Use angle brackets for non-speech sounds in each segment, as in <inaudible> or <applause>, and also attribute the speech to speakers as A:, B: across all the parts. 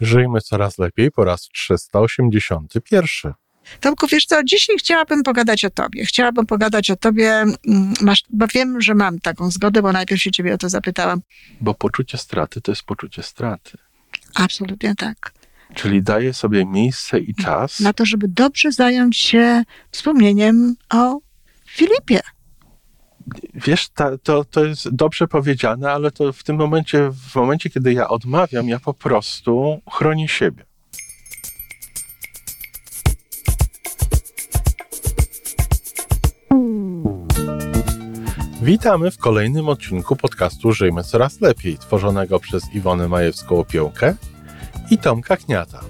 A: Żyjmy coraz lepiej po raz 381.
B: Tomku, wiesz co, dzisiaj chciałabym pogadać o tobie. Chciałabym pogadać o tobie, mm, masz, bo wiem, że mam taką zgodę, bo najpierw się ciebie o to zapytałam.
A: Bo poczucie straty to jest poczucie straty.
B: Absolutnie tak.
A: Czyli daje sobie miejsce i czas.
B: Na to, żeby dobrze zająć się wspomnieniem o Filipie.
A: Wiesz, ta, to, to jest dobrze powiedziane, ale to w tym momencie, w momencie, kiedy ja odmawiam, ja po prostu chronię siebie. Witamy w kolejnym odcinku podcastu Żyjmy Coraz Lepiej, tworzonego przez Iwonę Majewską-Opiełkę i Tomka Kniata.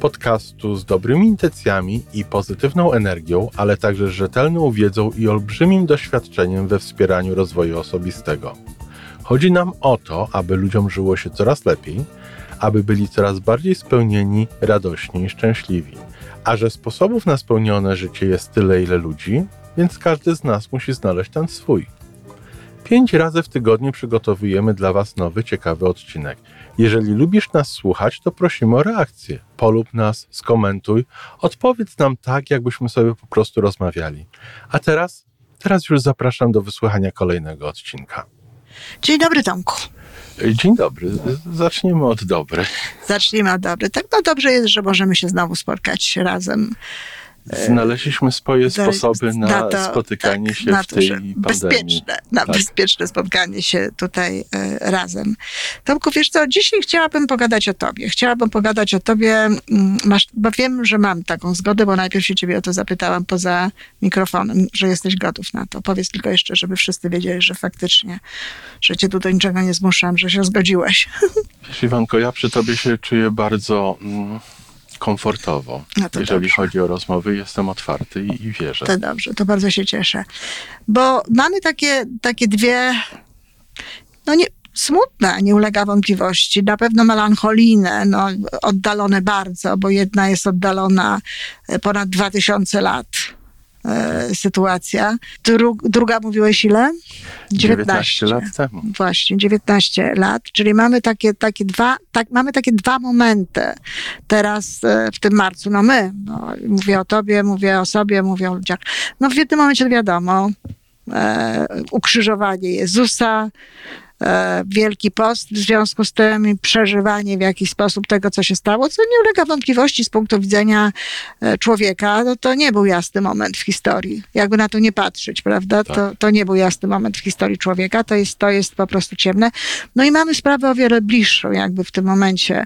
A: Podcastu z dobrymi intencjami i pozytywną energią, ale także z rzetelną wiedzą i olbrzymim doświadczeniem we wspieraniu rozwoju osobistego. Chodzi nam o to, aby ludziom żyło się coraz lepiej, aby byli coraz bardziej spełnieni, radośni i szczęśliwi. A że sposobów na spełnione życie jest tyle, ile ludzi, więc każdy z nas musi znaleźć ten swój. Pięć razy w tygodniu przygotowujemy dla Was nowy, ciekawy odcinek. Jeżeli lubisz nas słuchać, to prosimy o reakcję. Polub nas, skomentuj, odpowiedz nam tak, jakbyśmy sobie po prostu rozmawiali. A teraz, teraz już zapraszam do wysłuchania kolejnego odcinka.
B: Dzień dobry, Tomku.
A: Dzień dobry. Zaczniemy od dobry.
B: Zacznijmy od dobry. Tak, no dobrze jest, że możemy się znowu spotkać razem.
A: Znaleźliśmy swoje sposoby na,
B: na to,
A: spotykanie
B: tak,
A: się
B: na
A: w tej pandemii.
B: Bezpieczne, na
A: Tak.
B: bezpieczne spotkanie się tutaj e, razem. Tomku, wiesz co, dzisiaj chciałabym pogadać o tobie. Chciałabym pogadać o tobie, mm, masz, bo wiem, że mam taką zgodę, bo najpierw się ciebie o to zapytałam poza mikrofonem, że jesteś gotów na to. Powiedz tylko jeszcze, żeby wszyscy wiedzieli, że faktycznie, że cię tu do niczego nie zmuszam, że się zgodziłeś. <laughs>
A: Wiesz, Iwanko, ja przy tobie się czuję bardzo mm, komfortowo.
B: No
A: Jeżeli
B: dobrze.
A: chodzi o rozmowy, jestem otwarty i, i wierzę.
B: To dobrze, to bardzo się cieszę. Bo mamy takie, takie dwie, no nie, smutne, nie ulega wątpliwości, na pewno melancholijne, no, oddalone bardzo, bo jedna jest oddalona e, ponad 2000 lat. E, Sytuacja. Dru, druga mówiłeś ile?
A: 19 lat temu.
B: Właśnie, 19 lat, czyli mamy takie, takie dwa, tak, mamy takie dwa momenty teraz e, w tym marcu. No my, no, mówię o tobie, mówię o sobie, mówię o ludziach. No w jednym momencie wiadomo, e, ukrzyżowanie Jezusa, Wielki Post w związku z tym i przeżywanie w jakiś sposób tego, co się stało, co nie ulega wątpliwości z punktu widzenia e, człowieka, no to nie był jasny moment w historii. Jakby na to nie patrzeć, prawda?
A: Tak.
B: To, to nie był jasny moment w historii człowieka, to jest, to jest po prostu ciemne. No i mamy sprawę o wiele bliższą jakby w tym momencie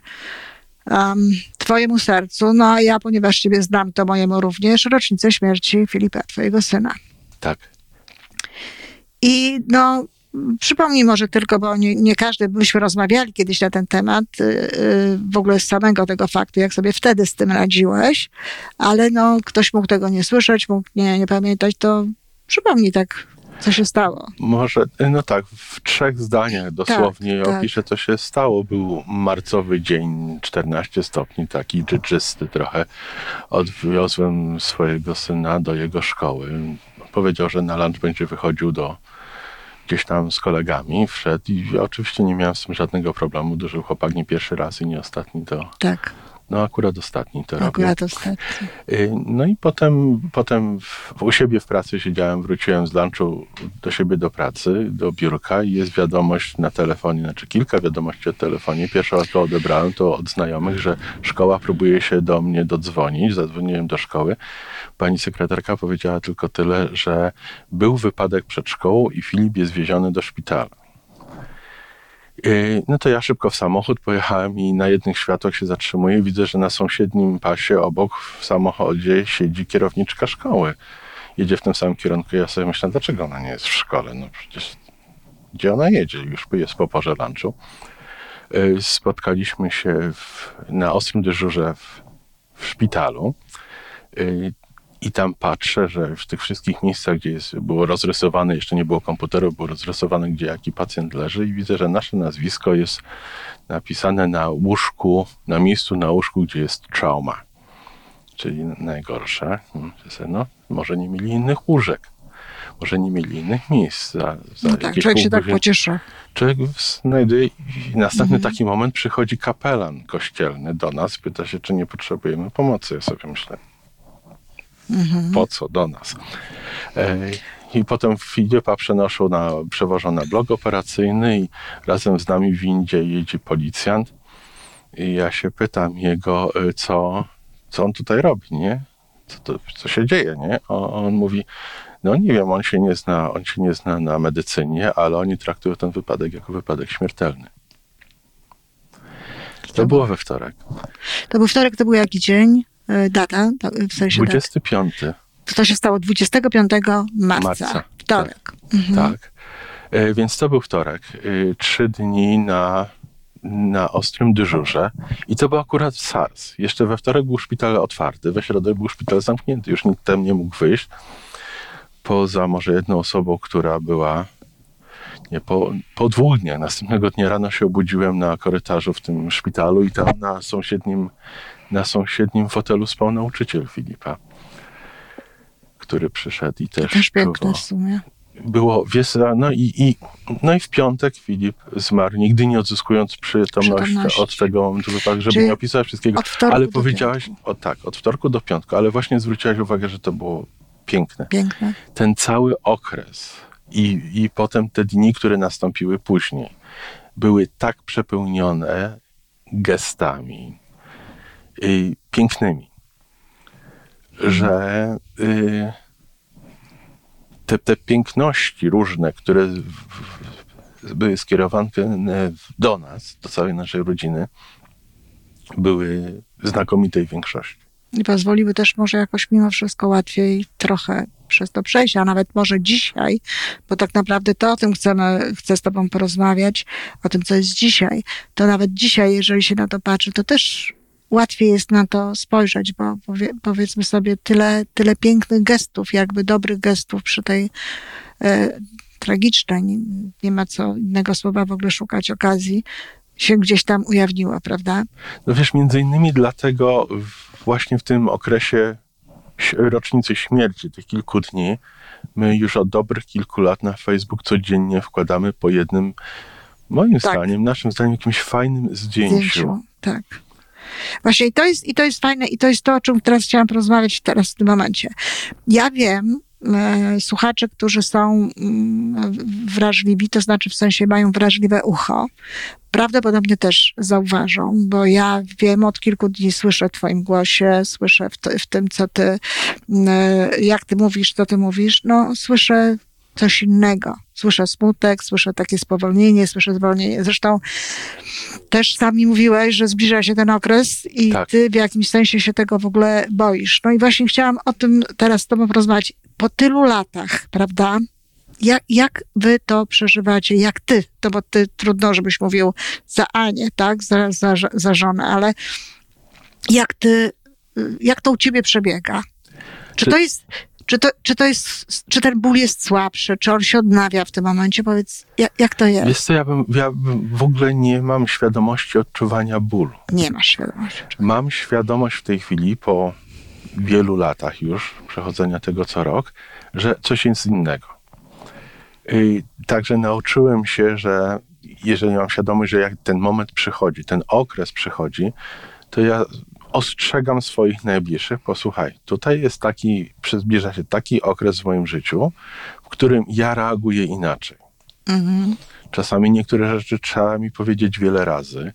B: um, twojemu sercu, no a ja, ponieważ ciebie znam, to mojemu również, rocznicę śmierci Filipa, twojego syna.
A: Tak.
B: I no, przypomnij może tylko, bo nie, nie każdy, myśmy rozmawiali kiedyś na ten temat, y, y, w ogóle z samego tego faktu, jak sobie wtedy z tym radziłeś, ale no, ktoś mógł tego nie słyszeć, mógł nie, nie pamiętać, to przypomnij tak, co się stało.
A: Może, no tak, w trzech zdaniach dosłownie
B: tak.
A: opiszę, co się stało. Był marcowy dzień, 14 stopni, taki dżdżysty trochę. Odwiozłem swojego syna do jego szkoły. Powiedział, że na lunch będzie wychodził do gdzieś tam z kolegami, wszedł i oczywiście nie miałem z tym żadnego problemu. Duży chłopak nie pierwszy raz i nie ostatni to,
B: Tak,
A: no akurat ostatni to robił.
B: akurat ostatnio.
A: Y, No i potem, potem w, u siebie w pracy siedziałem, wróciłem z lunchu do siebie do pracy, do biurka i jest wiadomość na telefonie, znaczy kilka wiadomości o telefonie. Pierwsza to odebrałem, to od znajomych, że szkoła próbuje się do mnie dodzwonić. Zadzwoniłem do szkoły. Pani sekretarka powiedziała tylko tyle, że był wypadek przed szkołą i Filip jest wieziony do szpitala. Yy, No to ja szybko w samochód pojechałem i na jednych światłach się zatrzymuję. Widzę, że na sąsiednim pasie obok w samochodzie siedzi kierowniczka szkoły. Jedzie w tym samym kierunku. Ja sobie myślę, dlaczego ona nie jest w szkole? No przecież gdzie ona jedzie? Już jest po porze lunchu. Yy, Spotkaliśmy się w, na ostrym dyżurze w, w szpitalu. I tam patrzę, że w tych wszystkich miejscach, gdzie jest, było rozrysowane, jeszcze nie było komputerów, było rozrysowane, gdzie jaki pacjent leży, i widzę, że nasze nazwisko jest napisane na łóżku, na miejscu na łóżku, gdzie jest trauma, czyli najgorsze. Hmm, No, może nie mieli innych łóżek. Może nie mieli innych miejsc. Za, za
B: No tak, człowiek się tak pocieszy.
A: Człowiek znajduje i następny
B: Mhm.
A: taki moment przychodzi kapelan kościelny do nas, pyta się, czy nie potrzebujemy pomocy. Ja sobie myślę,
B: Mhm.
A: po co do nas? E, I potem Filipa przenoszą na, przewożą na blok operacyjny i razem z nami w windzie jedzie policjant. I ja się pytam jego, e, co, co on tutaj robi, nie? Co, to, co się dzieje, nie? On, on mówi, no nie wiem, on się nie zna, on się nie zna na medycynie, ale oni traktują ten wypadek jako wypadek śmiertelny. To było we wtorek.
B: To był wtorek, to był jaki dzień? E, Data, to, w sensie tak.
A: 25.
B: To się stało 25 marca.
A: Marca,
B: Wtorek.
A: Tak. E, Więc to był wtorek. E, Trzy dni na, na ostrym dyżurze. I to był akurat SARS. Jeszcze we wtorek był szpital otwarty, we środę był szpital zamknięty. Już nikt tam nie mógł wyjść. Poza może jedną osobą, która była. Nie, po, po dwóch dniach. Następnego dnia rano się obudziłem na korytarzu w tym szpitalu i tam na sąsiednim, na sąsiednim fotelu spał nauczyciel Filipa, który przyszedł i też,
B: Też piękne
A: było-
B: w sumie.
A: było, wiesz, co, no i, i, no i w piątek Filip zmarł, nigdy nie odzyskując
B: Przytomności.
A: od tego momentu wypadku, żeby
B: Czyli
A: nie opisać wszystkiego. Ale powiedziałaś,
B: piątku.
A: o tak, od wtorku do piątku, ale właśnie zwróciłaś uwagę, że to było piękne.
B: Piękne.
A: Ten cały okres i, i potem te dni, które nastąpiły później, były tak przepełnione gestami pięknymi, że y, te, te piękności różne, które były skierowane do nas, do całej naszej rodziny, były znakomitej większości.
B: I pozwoliły też może jakoś mimo wszystko łatwiej trochę przez to przejść, a nawet może dzisiaj, bo tak naprawdę to o tym chcemy, chcę z tobą porozmawiać, o tym, co jest dzisiaj. To nawet dzisiaj, jeżeli się na to patrzy, to też łatwiej jest na to spojrzeć, bo powie, powiedzmy sobie tyle, tyle pięknych gestów, jakby dobrych gestów przy tej e, tragicznej, nie, nie ma co innego słowa w ogóle szukać okazji, się gdzieś tam ujawniło, prawda?
A: No wiesz, między innymi dlatego właśnie w tym okresie rocznicy śmierci, tych kilku dni, my już od dobrych kilku lat na Facebook codziennie wkładamy po jednym, moim
B: Tak.
A: zdaniem, naszym zdaniem, jakimś fajnym zdjęciu.
B: zdjęciu. Tak. Właśnie i to, jest, i to jest fajne, i to jest to, o czym teraz chciałam porozmawiać teraz w tym momencie. Ja wiem, e, słuchacze, którzy są mm, wrażliwi, to znaczy w sensie mają wrażliwe ucho, prawdopodobnie też zauważą, bo ja wiem, od kilku dni słyszę w twoim głosie, słyszę w, w tym, co ty, mm, jak ty mówisz, co ty mówisz, no słyszę coś innego. Słyszę smutek, słyszę takie spowolnienie, słyszę zwolnienie. Zresztą też sami mówiłeś, że zbliża się ten okres i
A: Tak.
B: ty w jakimś sensie się tego w ogóle boisz. No i właśnie chciałam o tym teraz z tobą porozmawiać. Po tylu latach, prawda? Jak, jak wy to przeżywacie? Jak ty? To bo ty trudno, żebyś mówił za Anię, tak? Za, za, za żonę, ale jak ty, jak to u ciebie przebiega? Czy
A: Czy-
B: to jest, czy to, czy to jest, czy ten ból jest słabszy? Czy on się odnawia w tym momencie? Powiedz, jak, jak to jest?
A: Wiesz co, ja, bym, ja bym w ogóle nie mam świadomości odczuwania bólu.
B: Nie masz świadomości.
A: Mam świadomość w tej chwili, po wielu latach już przechodzenia tego co rok, że coś jest innego. I Także nauczyłem się, że jeżeli mam świadomość, że jak ten moment przychodzi, ten okres przychodzi, to ja ostrzegam swoich najbliższych, posłuchaj, tutaj jest taki, zbliża się taki okres w moim życiu, w którym ja reaguję inaczej.
B: Mhm.
A: Czasami niektóre rzeczy trzeba mi powiedzieć wiele razy.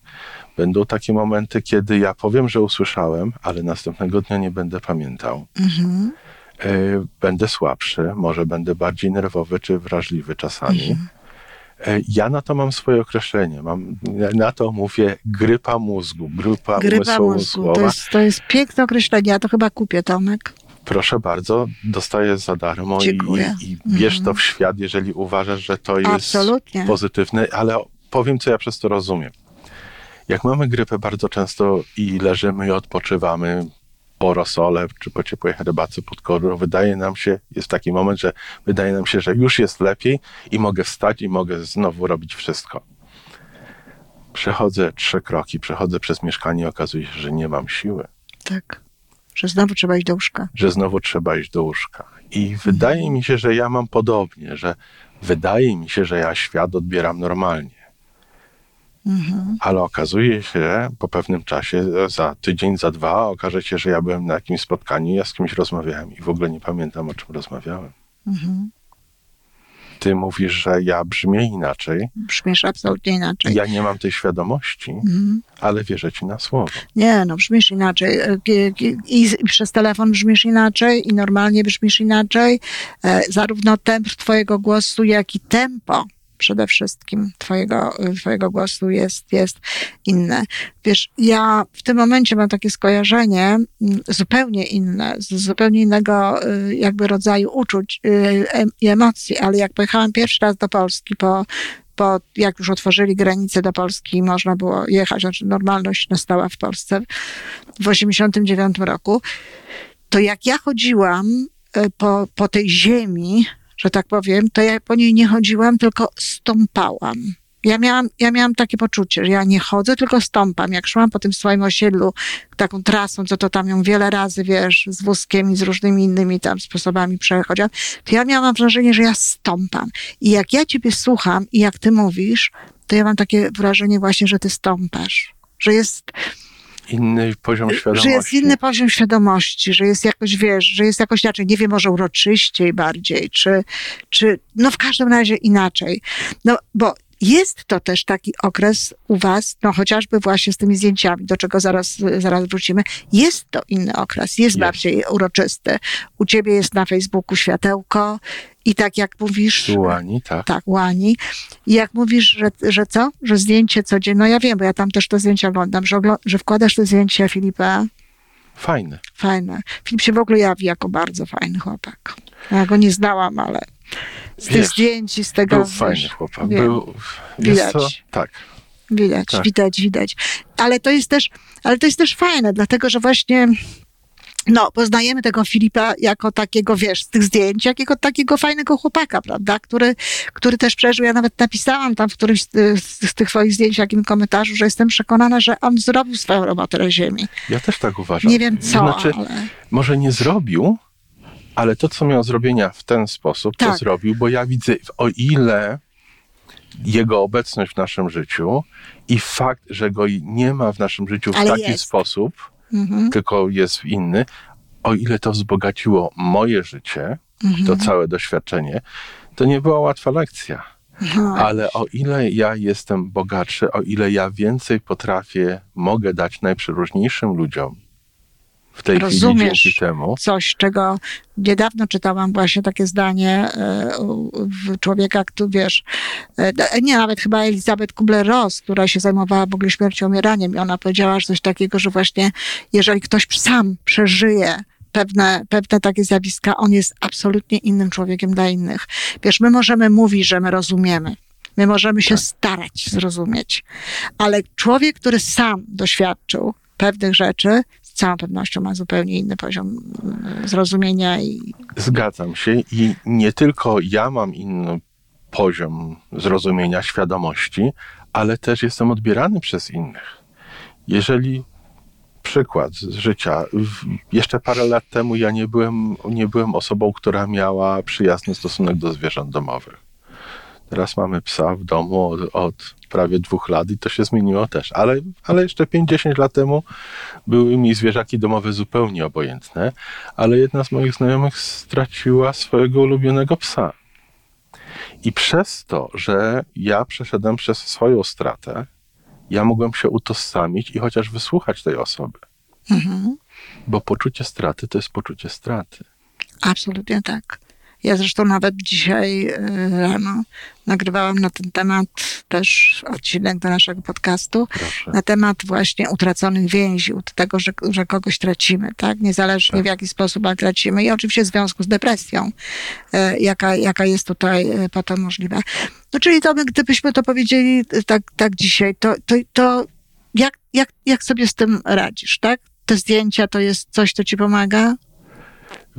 A: Będą takie momenty, kiedy ja powiem, że usłyszałem, ale następnego dnia nie będę pamiętał.
B: Mhm.
A: E, Będę słabszy, może będę bardziej nerwowy czy wrażliwy czasami. E, Ja na to mam swoje określenie. Mam, na to mówię grypa mózgu, grypa,
B: mózgu. To jest, to jest piękne określenie. Ja to chyba kupię, Tomek.
A: Proszę bardzo, dostaję za darmo i,
B: Dziękuję.
A: i, i bierz to w świat, jeżeli uważasz, że to jest
B: Absolutnie.
A: pozytywne, ale powiem, co ja przez to rozumiem. Jak mamy grypę bardzo często i leżymy i odpoczywamy po rosole czy po ciepłej herbacie pod korą, wydaje nam się, jest taki moment, że wydaje nam się, że już jest lepiej i mogę wstać i mogę znowu robić wszystko. Przechodzę trzy kroki, przechodzę przez mieszkanie i okazuje się, że nie mam siły
B: Tak. Że znowu trzeba iść do łóżka.
A: że znowu trzeba iść do łóżka. I wydaje mi się, że ja mam podobnie, że wydaje mi się, że ja świat odbieram normalnie.
B: Mhm.
A: Ale okazuje się po pewnym czasie, za tydzień, za dwa, okaże się, że ja byłem na jakimś spotkaniu, ja z kimś rozmawiałem i w ogóle nie pamiętam, o czym rozmawiałem.
B: Mhm.
A: Ty mówisz, że ja brzmię inaczej.
B: Brzmisz absolutnie inaczej.
A: Ja nie mam tej świadomości,
B: Mhm.
A: ale wierzę ci na słowo.
B: Nie, no brzmisz inaczej. E, I przez telefon brzmisz inaczej, i normalnie brzmisz inaczej. E, zarówno temp twojego głosu, jak i tempo przede wszystkim twojego, twojego głosu jest, jest inne. Wiesz, ja w tym momencie mam takie skojarzenie mm, zupełnie inne, z zupełnie innego e, jakby rodzaju uczuć em- i emocji, ale jak pojechałam pierwszy raz do Polski po po, jak już otworzyli granice do Polski, można było jechać, znaczy normalność nastała w Polsce w 89 roku, to jak ja chodziłam e, po, po tej ziemi, że tak powiem, to ja po niej nie chodziłam, tylko stąpałam. Ja miałam, ja miałam takie poczucie, że ja nie chodzę, tylko stąpam. Jak szłam po tym swoim osiedlu, taką trasą, co to tam ją wiele razy, wiesz, z wózkiem i z różnymi innymi tam sposobami przechodziłam, to ja miałam wrażenie, że ja stąpam. I jak ja ciebie słucham i jak ty mówisz, to ja mam takie wrażenie właśnie, że ty stąpasz. Że jest,
A: Inny poziom świadomości.
B: że jest inny poziom świadomości, że jest jakoś, wiesz, że jest jakoś inaczej, nie wiem, może uroczyściej bardziej, czy, czy no w każdym razie inaczej. No, bo jest to też taki okres u was, no chociażby właśnie z tymi zdjęciami, do czego zaraz, zaraz wrócimy. Jest to inny okres, jest,
A: Jest.
B: bardziej uroczysty. U ciebie jest na Facebooku światełko i tak jak mówisz...
A: Tułani, tak.
B: Tak, łani. I jak mówisz, że, że co? Że zdjęcie codziennie, no ja wiem, bo ja tam też te zdjęcia oglądam, że, oglo- że wkładasz te zdjęcia Filipa,
A: Fajne.
B: fajne. Filip się w ogóle jawi jako bardzo fajny chłopak. Ja go nie znałam, ale z tych
A: Wiesz,
B: zdjęć i z tego,
A: Był
B: wiesz,
A: fajny chłopak.
B: wiem.
A: Był,
B: Widać.
A: co? Tak.
B: Widać,
A: Tak.
B: widać, widać. Ale to jest też, ale to jest też fajne, dlatego że właśnie no, poznajemy tego Filipa jako takiego, wiesz, z tych zdjęć, jakiego takiego fajnego chłopaka, prawda, który, który też przeżył, ja nawet napisałam tam w którymś z, z, z tych swoich zdjęć, w jakim komentarzu, że jestem przekonana, że on zrobił swoją robotę na ziemi.
A: Ja też tak uważam.
B: Nie wiem co,
A: Znaczy,
B: ale...
A: może nie zrobił, ale to, co miał zrobienia w ten sposób, to
B: Tak.
A: zrobił, bo ja widzę, o ile jego obecność w naszym życiu i fakt, że go nie ma w naszym życiu w
B: Ale
A: taki
B: jest.
A: sposób,
B: Mhm,
A: tylko jest inny, o ile to wzbogaciło moje życie,
B: mhm.
A: to całe doświadczenie, to nie była łatwa lekcja.
B: No,
A: Ale o ile ja jestem bogatszy, o ile ja więcej potrafię, mogę dać najprzeróżniejszym ludziom w tej chwili
B: Rozumiesz.
A: dzięki temu,
B: coś, czego niedawno czytałam właśnie takie zdanie e, w człowieka, który wiesz, e, nie, nawet chyba Elizabeth Kubler-Ross, która się zajmowała w ogóle śmiercią, umieraniem i ona powiedziała coś takiego, że właśnie jeżeli ktoś sam przeżyje pewne, pewne takie zjawiska, on jest absolutnie innym człowiekiem dla innych. Wiesz, my możemy mówić, że my rozumiemy. My możemy się
A: Tak.
B: starać zrozumieć, ale człowiek, który sam doświadczył pewnych rzeczy, całą pewnością ma zupełnie inny poziom e, zrozumienia i
A: Zgadzam się i nie tylko ja mam inny poziom zrozumienia, świadomości, ale też jestem odbierany przez innych. Jeżeli przykład z życia, jeszcze parę lat temu ja nie byłem, nie byłem osobą, która miała przyjazny stosunek do zwierząt domowych. Teraz mamy psa w domu od, od prawie dwóch lat i to się zmieniło też. Ale, ale jeszcze 5-10 lat temu były mi zwierzaki domowe zupełnie obojętne, ale jedna z moich znajomych straciła swojego ulubionego psa. I przez to, że ja przeszedłem przez swoją stratę, ja mogłem się utożsamić i chociaż wysłuchać tej osoby.
B: mhm,
A: Bo poczucie straty to jest poczucie straty.
B: absolutnie tak. Ja zresztą nawet dzisiaj e, rano nagrywałam na ten temat też odcinek do naszego podcastu.
A: Proszę.
B: na temat właśnie utraconych więzi, tego, że, że kogoś tracimy, tak? Niezależnie
A: Tak.
B: w jaki sposób, ale tracimy. I oczywiście w związku z depresją, e, jaka, jaka jest tutaj e, potem możliwa. No czyli to my, gdybyśmy to powiedzieli tak, tak dzisiaj, to, to, to jak, jak, jak sobie z tym radzisz, tak? Te zdjęcia to jest coś, co ci pomaga?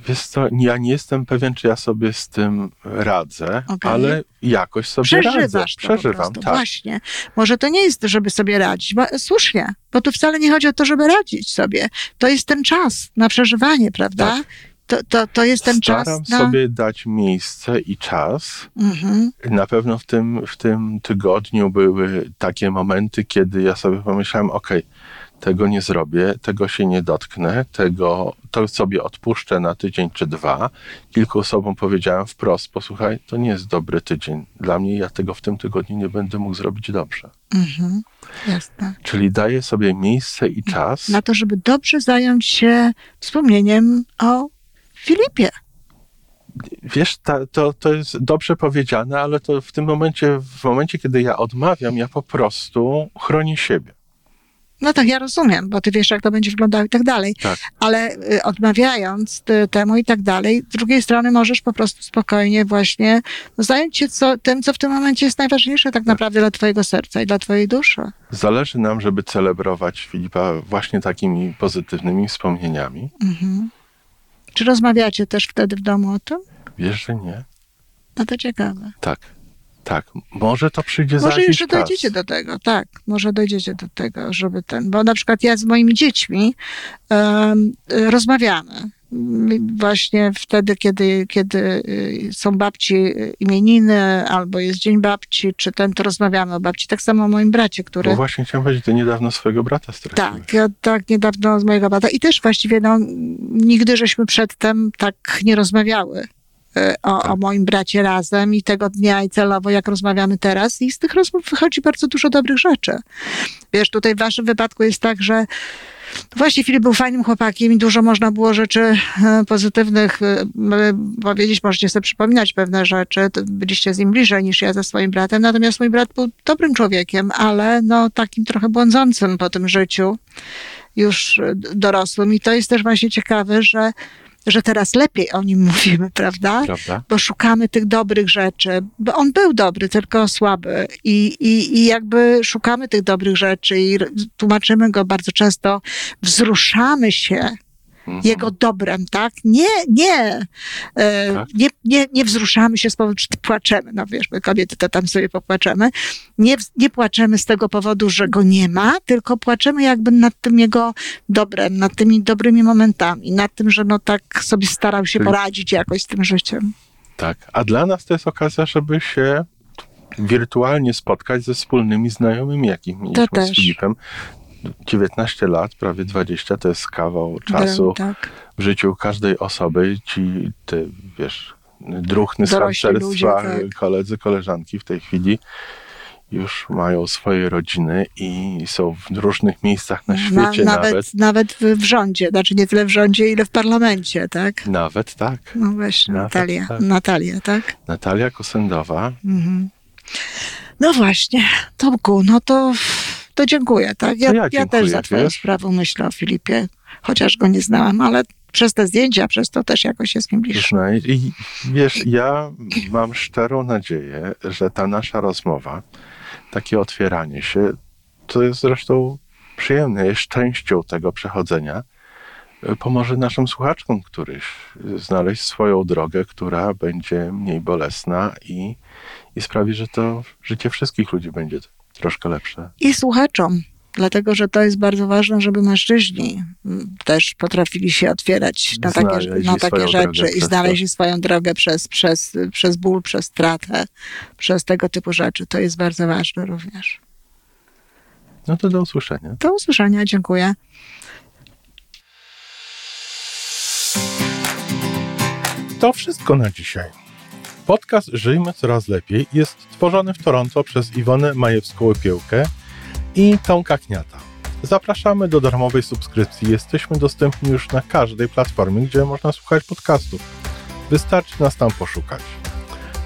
A: Wiesz co, ja nie jestem pewien, czy ja sobie z tym radzę,
B: Okej.
A: ale jakoś sobie radzę.
B: Przeżywasz to po
A: Przeżywam, tak.
B: Właśnie. Może to nie jest, żeby sobie radzić. Bo, słusznie, bo tu wcale nie chodzi o to, żeby radzić sobie. To jest ten czas na przeżywanie, prawda?
A: Tak.
B: To, to, to jest ten
A: Staram
B: czas na...
A: sobie dać miejsce i czas.
B: Mhm.
A: Na pewno w tym, w tym tygodniu były takie momenty, kiedy ja sobie pomyślałem, okej, tego nie zrobię, tego się nie dotknę, tego to sobie odpuszczę na tydzień czy dwa. Kilku osobom powiedziałem wprost, posłuchaj, to nie jest dobry tydzień. Dla mnie ja tego w tym tygodniu nie będę mógł zrobić dobrze.
B: Mhm. Jasne.
A: Czyli daję sobie miejsce i czas.
B: Na to, żeby dobrze zająć się wspomnieniem o Filipie.
A: Wiesz, ta, to, to jest dobrze powiedziane, ale to w tym momencie, w momencie, kiedy ja odmawiam, ja po prostu chronię siebie.
B: No tak, ja rozumiem, bo ty wiesz, jak to będzie wyglądało i tak dalej.
A: Tak.
B: Ale y, odmawiając temu i tak dalej, z drugiej strony możesz po prostu spokojnie właśnie zająć się co, tym, co w tym momencie jest najważniejsze tak naprawdę dla twojego serca i dla twojej duszy.
A: Zależy nam, żeby celebrować Filipa właśnie takimi pozytywnymi wspomnieniami.
B: Mhm. Czy rozmawiacie też wtedy w domu o tym?
A: Wiesz, że nie?
B: No to ciekawe.
A: Tak. Tak. Może to przyjdzie za
B: Może jeszcze
A: czas.
B: dojdziecie do tego, tak. Może dojdziecie do tego, żeby ten. Bo na przykład ja z moimi dziećmi y, rozmawiamy. Właśnie wtedy, kiedy, kiedy y, są babci y, imieniny, albo jest Dzień Babci, czy ten, to rozmawiamy o babci. Tak samo o moim bracie, który.
A: Bo właśnie chciałem powiedzieć, ty niedawno swojego brata straciłeś.
B: Tak, ja tak niedawno z mojego brata. I też właściwie no, nigdy żeśmy przedtem tak nie rozmawiały o,
A: Tak.
B: o moim bracie razem i tego dnia i celowo, jak rozmawiamy teraz. I z tych rozmów wychodzi bardzo dużo dobrych rzeczy. Wiesz, tutaj w waszym wypadku jest tak, że Właśnie Filip był fajnym chłopakiem i dużo można było rzeczy e, pozytywnych e, powiedzieć. Możecie sobie przypominać pewne rzeczy. Byliście z nim bliżej niż ja ze swoim bratem. Natomiast mój brat był dobrym człowiekiem, ale no takim trochę błądzącym po tym życiu już e, dorosłym. I to jest też właśnie ciekawe, że, że teraz lepiej o nim mówimy, prawda?
A: Prawda?
B: bo szukamy tych dobrych rzeczy, bo on był dobry, tylko słaby i, i, i jakby szukamy tych dobrych rzeczy i tłumaczymy go bardzo często, wzruszamy się
A: Mhm.
B: jego dobrem, tak? Nie, nie, e,
A: Tak.
B: nie, nie, nie wzruszamy się z powodu, że płaczemy, no wiesz, my kobiety to tam sobie popłaczemy. Nie, nie płaczemy z tego powodu, że go nie ma, tylko płaczemy jakby nad tym jego dobrem, nad tymi dobrymi momentami, nad tym, że no tak sobie starał się poradzić jakoś z tym życiem.
A: Tak. A dla nas to jest okazja, żeby się wirtualnie spotkać ze wspólnymi znajomymi, jakich mieliśmy z Filipem. 19 lat, prawie 20, to jest kawał czasu
B: Tak.
A: w życiu każdej osoby. Ci, te, wiesz, druhny z harcerstwa,
B: tak.
A: koledzy, koleżanki w tej chwili już mają swoje rodziny i są w różnych miejscach na świecie
B: Na,
A: nawet.
B: nawet, nawet w, w rządzie, znaczy nie tyle w rządzie, ile w parlamencie, tak?
A: Nawet tak.
B: No właśnie,
A: Nawet
B: Natalia,
A: tak.
B: Natalia, tak?
A: Natalia Kosendowa.
B: Mhm. No właśnie, Tomku, no to, to dziękuję, tak? Ja,
A: To ja
B: ja,
A: dziękuję,
B: też za twoją
A: wiesz?
B: sprawą myślę o Filipie, chociaż go nie znałam, ale przez te zdjęcia, przez to też jakoś jest mi bliższy.
A: Znaj- I wiesz, ja mam szczerą nadzieję, że ta nasza rozmowa, takie otwieranie się, to jest zresztą przyjemne, jest częścią tego przechodzenia, pomoże naszym słuchaczkom któryś znaleźć swoją drogę, która będzie mniej bolesna i, i sprawi, że to życie wszystkich ludzi będzie troszkę lepsze.
B: I słuchaczom, dlatego że to jest bardzo ważne, żeby mężczyźni mm, też potrafili się otwierać na takie, na takie rzeczy i
A: to.
B: znaleźli swoją drogę przez, przez, przez ból, przez stratę, przez tego typu rzeczy. To jest bardzo ważne również.
A: No to do usłyszenia.
B: Do usłyszenia, dziękuję.
A: To wszystko na dzisiaj. Podcast Żyjmy Coraz Lepiej jest tworzony w Toronto przez Iwonę Majewską-Opiełkę i Tomka Kniata. Zapraszamy do darmowej subskrypcji. Jesteśmy dostępni już na każdej platformie, gdzie można słuchać podcastów. Wystarczy nas tam poszukać.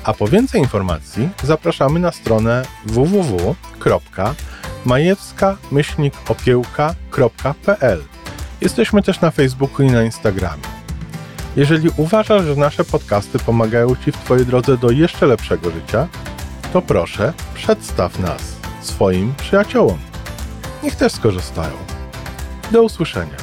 A: A po więcej informacji zapraszamy na stronę www.majewska-opiełka.pl Jesteśmy też na Facebooku i na Instagramie. Jeżeli uważasz, że nasze podcasty pomagają Ci w Twojej drodze do jeszcze lepszego życia, to proszę, przedstaw nas swoim przyjaciołom. Niech też skorzystają. Do usłyszenia.